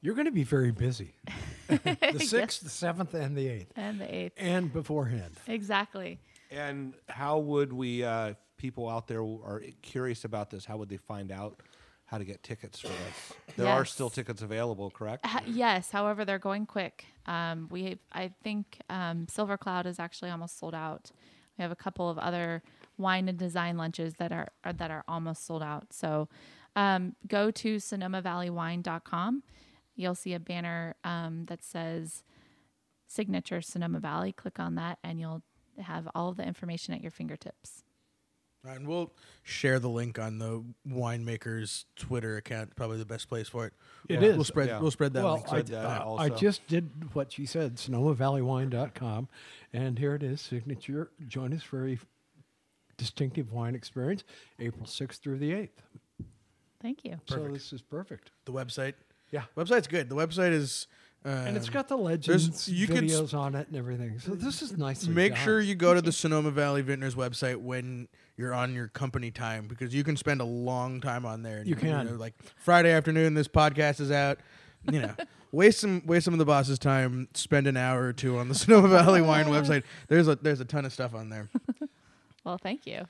You're going to be very busy. the sixth, the seventh, and the eighth,
and the eighth.
and beforehand.
Exactly.
And how would we, uh, if people out there are curious about this, how would they find out how to get tickets for this? There are still tickets available, correct?
Ha- yes, however, they're going quick. Um, we, I think, um, Silver Cloud is actually almost sold out. We have a couple of other wine and design lunches that are, are that are almost sold out. So, um, go to SonomaValleyWine.com. You'll see a banner um, that says "Signature Sonoma Valley." Click on that, and you'll have all of the information at your fingertips.
And we'll share the link on the winemaker's Twitter account. Probably the best place for it.
It
we'll,
is.
We'll spread.
Yeah.
We'll spread that
well,
link.
I,
Spread that also.
I just did what she said, SonomaValleyWine.com, and here it is, signature. Join us for a distinctive wine experience, April 6th through the 8th.
Thank you.
So this is perfect.
the website.
Yeah.
Website's good. The website is. Um,
And it's got the legends,
you could s-
videos on it and everything. So this is nice.
Make sure you go to the Sonoma Valley Vintners website when you're on your company time because you can spend a long time on there. and
You can.
know, like Friday afternoon, this podcast is out. You know, waste some waste some of the boss's time. Spend an hour or two on the Sonoma Valley Wine website. There's a there's a ton of stuff on there.
Well, thank you.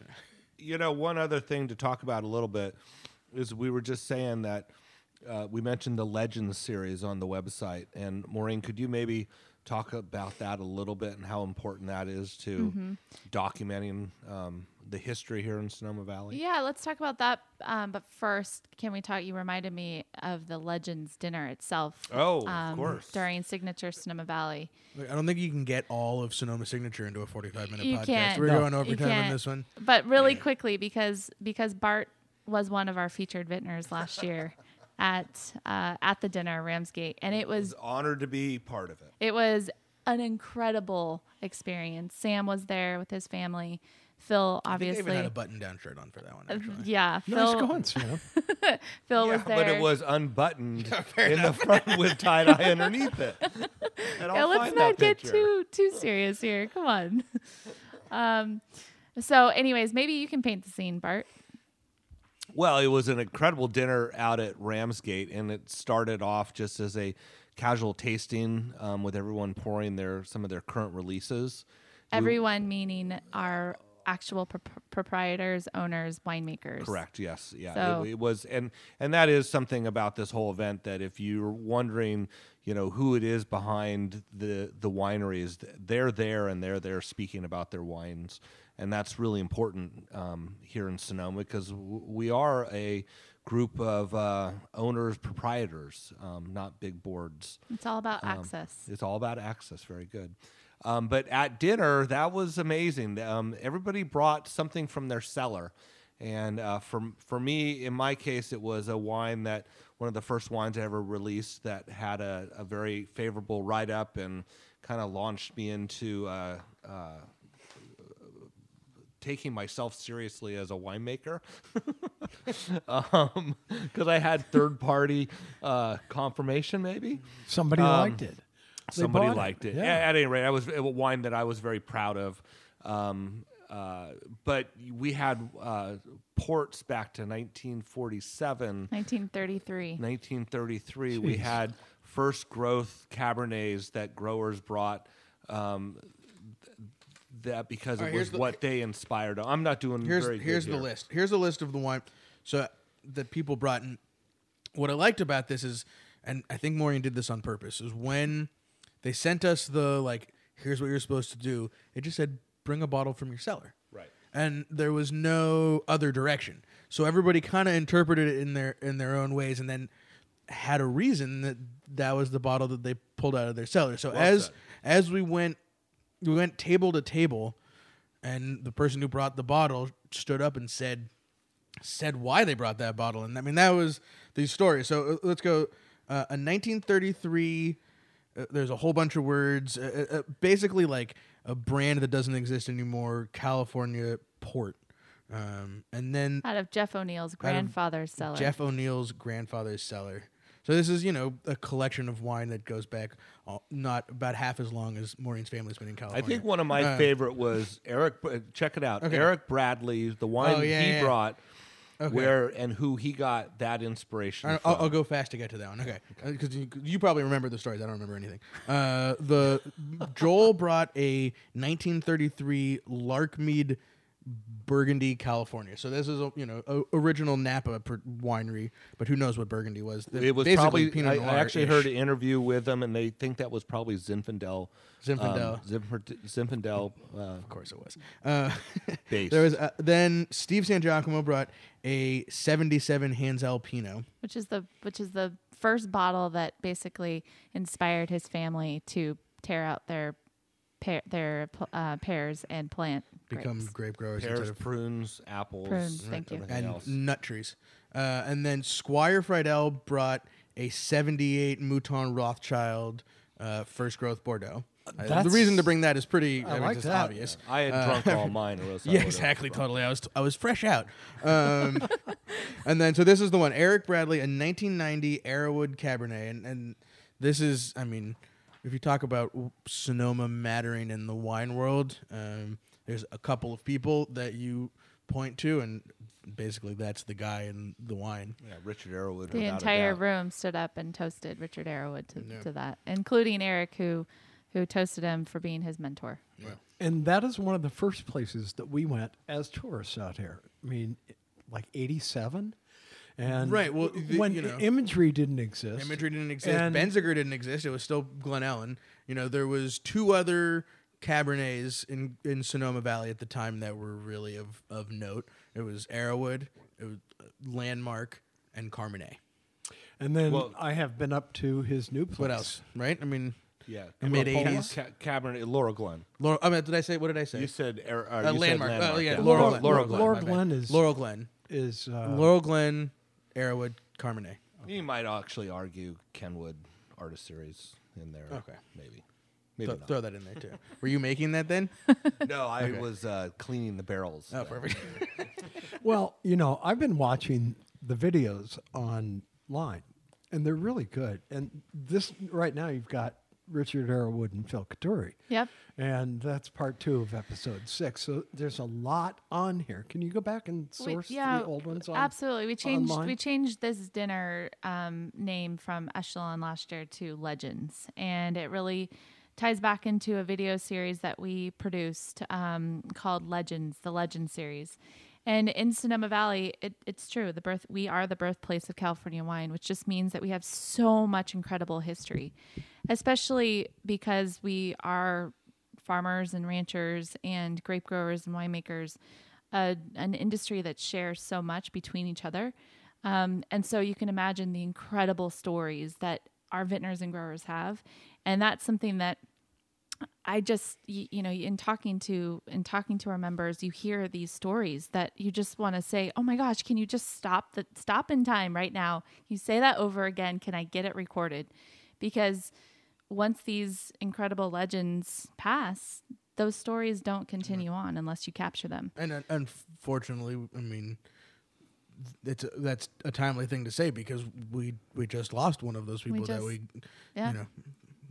you know, one other thing to talk about a little bit is we were just saying that uh, we mentioned the Legends series on the website, and Maureen, could you maybe talk about that a little bit and how important that is to
Mm-hmm.
documenting um, the history here in Sonoma Valley?
Yeah, let's talk about that. Um, but first, can we talk? You reminded me of the Legends dinner itself.
Oh, of
um,
course.
During Signature Sonoma Valley.
Like, I don't think you can get all of Sonoma Signature into a 45 minute
You
podcast.
can't.
We're
No.
going
You
overtime on this one.
But really quickly, because because Bart was one of our featured vintners last year at uh, at the dinner Ramsgate, and it was
was honored to be part of it.
it was an incredible experience. Sam was there with his family. Phil,
I think I even had a button down shirt on for that one.
Uh,
Actually.
yeah.
Nice
Phil,
going, Sam.
Phil was there.
but it was unbuttoned in the front with tie dye underneath it. And
yeah, let's not get
picture.
too too serious here. Come on. um, so, anyways, maybe you can paint the scene, Bart.
Well, it was an incredible dinner out at Ramsgate, and it started off just as a casual tasting um, with everyone pouring their some of their current releases.
Everyone meaning our actual pro- proprietors, owners, winemakers.
Correct. Yes. Yeah.
So-
It, it was, and and that is something about this whole event that if you're wondering, you know, who it is behind the the wineries, they're there and they're there speaking about their wines, and that's really important um, here in Sonoma because w- we are a group of uh, owners, proprietors, um, not big boards.
It's all about
Um,
access.
It's all about access. Very good. Um, but at dinner, that was amazing. Um, everybody brought something from their cellar, and uh, for for me, in my case, it was a wine that one of the first wines I ever released that had a, a very favorable write up and kind of launched me into. Uh, uh, Taking myself seriously as a winemaker, because I had third party uh, confirmation, maybe
Somebody
Um,
liked it. They
somebody liked it.
Yeah.
At, at any rate, I was a wine that I was very proud of. Um, uh, but we had uh, ports back to 1947,
1933.
1933. We had first growth Cabernets that growers brought. Um, th- that because
All
it was
the-
what they inspired. I'm not doing
here's
very good
here's the
here.
list. Here's the list of the wine. So that people brought in. What I liked about this is, and I think Maureen did this on purpose, is when they sent us the like, here's what you're supposed to do. It just said bring a bottle from your cellar.
Right.
And there was no other direction. So everybody kind of interpreted it in their in their own ways, and then had a reason that that was the bottle that they pulled out of their cellar. So as
said.
as we went we went table to table and the person who brought the bottle stood up and said said why they brought that bottle and i mean that was the story so uh, let's go uh, a 1933 uh, there's a whole bunch of words uh, uh, uh, basically like a brand that doesn't exist anymore california port um, and then
Out of Jeff O'Neill's grandfather's cellar.
Jeff O'Neill's grandfather's cellar. So this is, you know, a collection of wine that goes back uh, not about half as long as Maureen's family's been in California.
I think one of my
Uh,
favorite was Eric. uh, Check it out,
Okay.
Eric Bradley, the wine
Oh, yeah,
he
yeah.
brought,
Okay.
where and who he got that inspiration.
I-
from.
I'll, I'll go fast to get to that one. Okay, because you, you probably remember the stories. I don't remember anything. Uh, the Joel brought a 1933 Larkmead Burgundy, California. So this is a you know a, original Napa per- winery, but who knows what Burgundy was?
It was probably.
Pinot
I, I actually heard an interview with them, and they think that was probably Zinfandel.
Zinfandel.
Um, Zinfand- Zinfandel. Uh,
Of course it was. Uh,
Base.
there was uh, then Steve San Giacomo brought a 77 Hanzell Pinot.
which is the which is the first bottle that basically inspired his family to tear out their pear, their uh, pears and plant
Become
grapes.
grape growers
pears,
instead of
prunes, apples,
Prunes, thank you.
and
else.
nut trees. Uh, and then Squire Fridell brought a 78 Mouton Rothschild uh, first growth Bordeaux. Uh, the reason to bring that is pretty
I
I mean,
like
just
that.
obvious.
I had drunk all mine, or else
Yeah, exactly, totally. I was I was fresh out. Um, and then so this is the one Eric Bradley, a 1990 Arrowwood Cabernet, and and this is I mean, if you talk about Sonoma mattering in the wine world, um, there's a couple of people that you point to, and basically that's the guy in the wine.
Yeah, Richard Arrowwood.
the entire room stood up and toasted Richard Arrowwood to,
Yeah.
to that, including Eric, who who toasted him for being his mentor. Yeah.
And that is one of the first places that we went as tourists out here. I mean, like 87. And
Right, well, the-
when
you know-
imagery didn't exist.
Imagery didn't exist.
And-
Benziger didn't exist. It was still Glen Ellen. You know, there was two other Cabernets in, in Sonoma Valley at the time that were really of, of note. It was Arrowwood, it was uh, Landmark, and Carmenet.
And then
Well-
I have been up to his new place.
What else? Right? I mean,
Yeah,
mid eighties
Ca- Cabernet, Laurel Glen.
Laurel. I mean, did I say what did I say?
You said er, uh,
Uh,
you said
landmark.
landmark.
Oh, yeah,
yeah.
Laurel,
Laurel-
Glen.
Laurel-
Glen,
Laurel. Glen is-
Laurel Glen.
Is uh,
Laurel Glen, Arrowwood, Carmenet.
You might actually argue Kenwood Artist Series in there.
Okay.
maybe. Maybe
Throw,
not.
throw that in there too. Were you making that then?
No, I was uh, cleaning the barrels.
Oh, perfect.
Well, you know, I've been watching the videos online, and they're really good. And this right now, you've got Richard Arrowwood and Phil Coturri,
Yep.
and that's part two of episode six. So there's a lot on here. Can you go back and
We-
source
yeah,
the old ones? On,
absolutely. We changed
online?
we changed this dinner um, name from Echelon last year to Legends, and it really ties back into a video series that we produced um, called Legends, the Legend series. And in Sonoma Valley, it, it's true. The birth we are the birthplace of California wine, which just means that we have so much incredible history, especially because we are farmers and ranchers and grape growers and winemakers, a, an industry that shares so much between each other. Um, and so you can imagine the incredible stories that our vintners and growers have. And that's something that I just you, you know in talking to in talking to our members you hear these stories that you just want to say oh my gosh can you just stop the stop in time right now? You say that over again. Can I get it recorded? Because once these incredible legends pass those stories don't continue on unless you capture them.
And uh, unfortunately, I mean, it's a, that's a timely thing to say because we we just lost one of those people that
just-
we
yeah
you know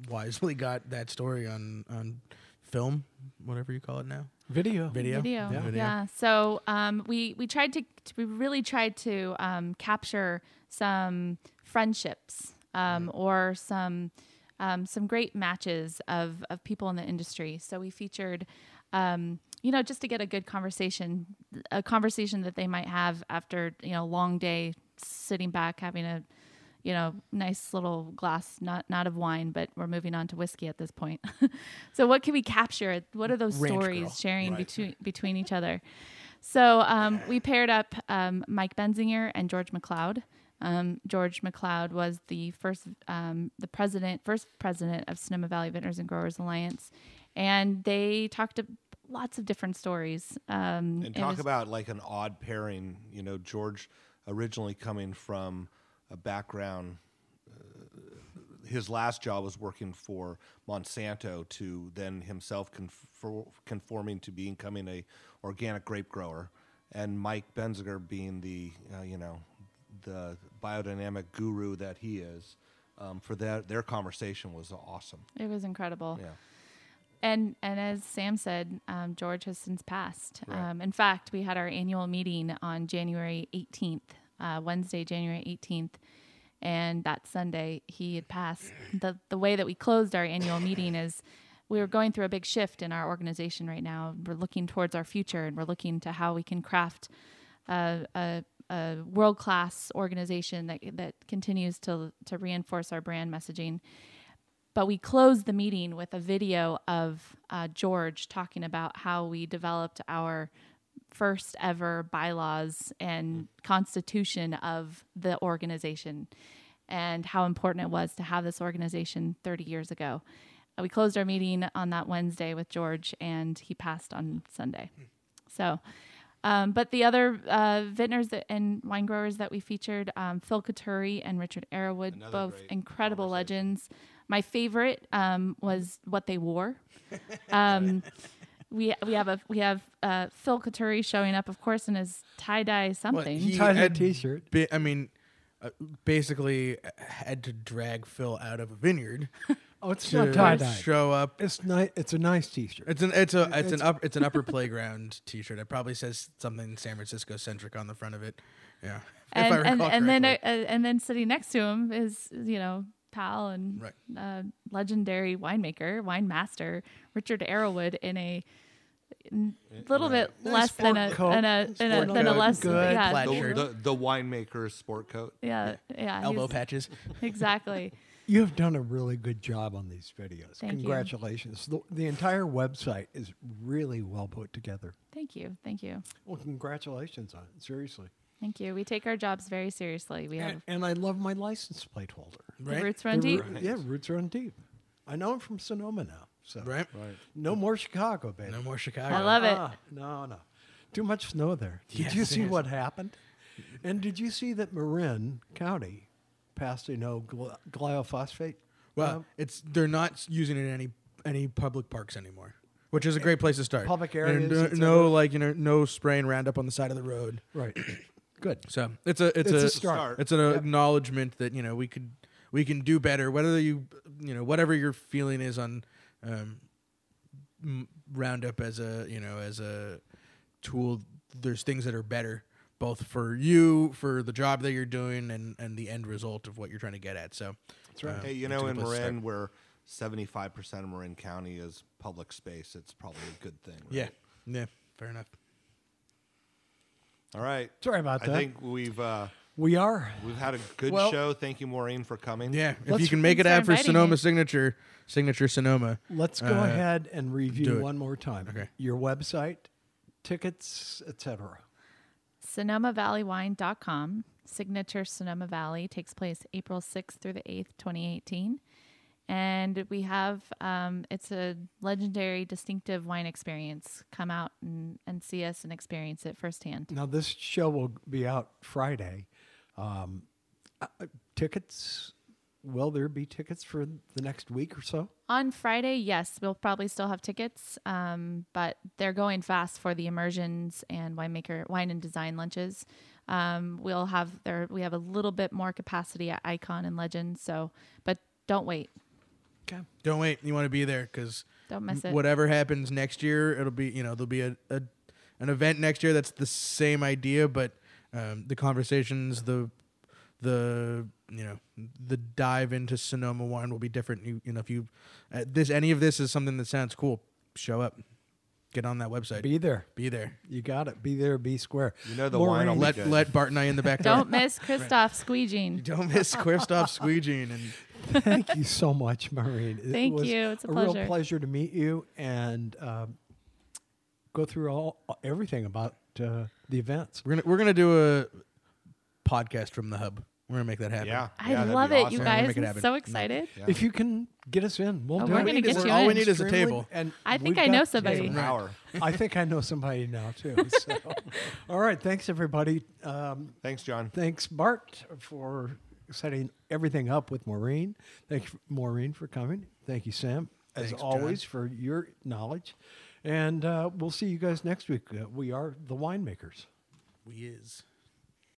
wisely got that story on on film, whatever you call it now.
Video.
Video.
Video.
Yeah.
Yeah. So um, we we tried to we really tried to um, capture some friendships um, or some um, some great matches of of people in the industry. So we featured. Um, you know, just to get a good conversation, a conversation that they might have after you know a long day sitting back having a you know, nice little glass, not not of wine, but we're moving on to whiskey at this point. so, what can we capture? What are those
Ranch
stories
girl.
sharing
Right.
between between each other? So, um, we paired up um, Mike Benziger and George McLeod. Um, George McLeod was the first, um, the president, first president of Sonoma Valley Vintners and Growers Alliance, and they talked lots of different stories. Um,
And talk
was-
about like an odd pairing. You know, George originally coming from a background. Uh, his last job was working for Monsanto, to then himself confor- conforming to becoming a organic grape grower, and Mike Benziger being the uh, you know the biodynamic guru that he is. Um, for that, their conversation was awesome.
it was incredible.
Yeah.
And and as Sam said, um, George has since passed.
Right.
Um, in fact, we had our annual meeting on January 18th, uh, Wednesday, January 18th, and that Sunday he had passed. the The way that we closed our annual meeting is we were going through a big shift in our organization right now. We're looking towards our future, and we're looking to how we can craft a, a, a world class organization that that continues to to reinforce our brand messaging but we closed the meeting with a video of uh, George talking about how we developed our first ever bylaws and constitution of the organization and how important it was to have this organization 30 years ago. Uh, we closed our meeting on that Wednesday with George, and he passed on Sunday. So, um, but the other uh, vintners that, and wine growers that we featured, um, Phil Coturri and Richard Arrowwood,
Another
both incredible legends. My favorite um, was what they wore. Um, we we have a we have uh, Phil Coturri showing up, of course, in his tie dye something.
he
Tie-dye t-shirt.
bi- I mean, uh, basically had to drag Phil out of a vineyard
Oh, it's
to
not tie dye.
show up.
It's nice. It's a nice T-shirt.
It's an it's a it's, an up it's an upper playground T-shirt. It probably says something San Francisco centric on the front of it. Yeah,
and
if I
and, and then uh, uh, and then sitting next to him is you know pal and
Right.
uh, legendary winemaker, wine master Richard Arrowwood in a n- little bit
Nice
less than a,
coat.
than a, than a, than a less
good.
yeah
Plaid
The,
shirt.
the, the winemaker's sport coat.
yeah yeah
elbow patches.
exactly
You have done a really good job on these videos.
Thank you.
Congratulations. The, the entire website is really well put together.
thank you thank you
Well, congratulations on it. Seriously.
Thank you we take our jobs very seriously we have
And, and I love my license plate holder.
the roots run
The
deep
roo- Yeah, roots run deep. I know I'm from Sonoma now. So
Right. right.
no more Chicago, baby.
No more Chicago.
I love it
Ah, no, no. Too much snow there. Did
Yes,
you see
is.
what happened? And did you see that Marin County passed a no gly- glyphosate?
Well,
um,
it's they're not using it in any any public parks anymore, which is a great place to start.
Public
And
areas,
no,
et
no like you know, no spraying Roundup on the side of the road.
right. Good.
So it's a it's,
It's
a,
a start.
It's an
Yep.
acknowledgement that you know we could we can do better. Whether you you know whatever your feeling is on um, Roundup as a you know as a tool, there's things that are better both for you for the job that you're doing and and the end result of what you're trying to get at. So that's
right.
Hey, you know, in Marin, where seventy-five percent of Marin County is public space, it's probably a good thing. right?
yeah, yeah, fair enough.
All right.
Sorry about that.
I think we've uh,
We are.
we've had a good
Well-
show. Thank you, Maureen, for coming.
Yeah, if
Let's-
you can make it out
for
for Sonoma
me.
signature, signature Sonoma.
Let's go
Uh,
ahead and review one more time.
Okay.
Your website, tickets, etc.
SonomaValleyWine.com. Signature Sonoma Valley takes place April 6th through the 8th, 2018. And we have, um, it's a legendary, distinctive wine experience. Come out and, and see us and experience it firsthand.
Now this show will be out Friday. Um, uh, tickets. Will there be tickets for the next week or so?
On Friday, yes, we'll probably still have tickets, um, but they're going fast for the immersions and winemaker wine and design lunches. Um, we'll have there we have a little bit more capacity at Icon and Legend, so but don't wait.
Okay.
Don't wait. You want to be there because
Don't miss it.
whatever happens next year, it'll be you know there'll be a, a an event next year that's the same idea, but um, the conversations, the the you know the dive into Sonoma wine will be different. You you know if you uh, this any of this is something that sounds cool, show up, get on that website, be, there,
Be there.
there.
You got it. Be there. Be square.
You know the wine will
Maureen,
be
Let
good.
let Bart and I in the back.
Don't miss Christoph squeegeeing.
don't miss Christoph squeegeeing and
Thank you so much, Maureen. It
Thank
was
you. It's a
real
pleasure.
pleasure to meet you and um, go through all everything about uh, the events.
we're gonna we're gonna do a podcast from the hub. We're gonna make that happen.
Yeah,
I
yeah,
love it,
awesome.
you guys.
make it
I'm so excited.
Yeah.
If you can get us in, we'll
Oh,
do
we're
it.
gonna get you
all we need is a table.
And
I think I know somebody.
An hour.
I think I know somebody now too. So. all right, thanks everybody. Um,
Thanks, John.
thanks Bart for setting everything up with Maureen. Thank you, Maureen, for coming. Thank you, Sam, as
Thanks, John.
always, for your knowledge. And uh, we'll see you guys next week. Uh, we are the winemakers.
We is.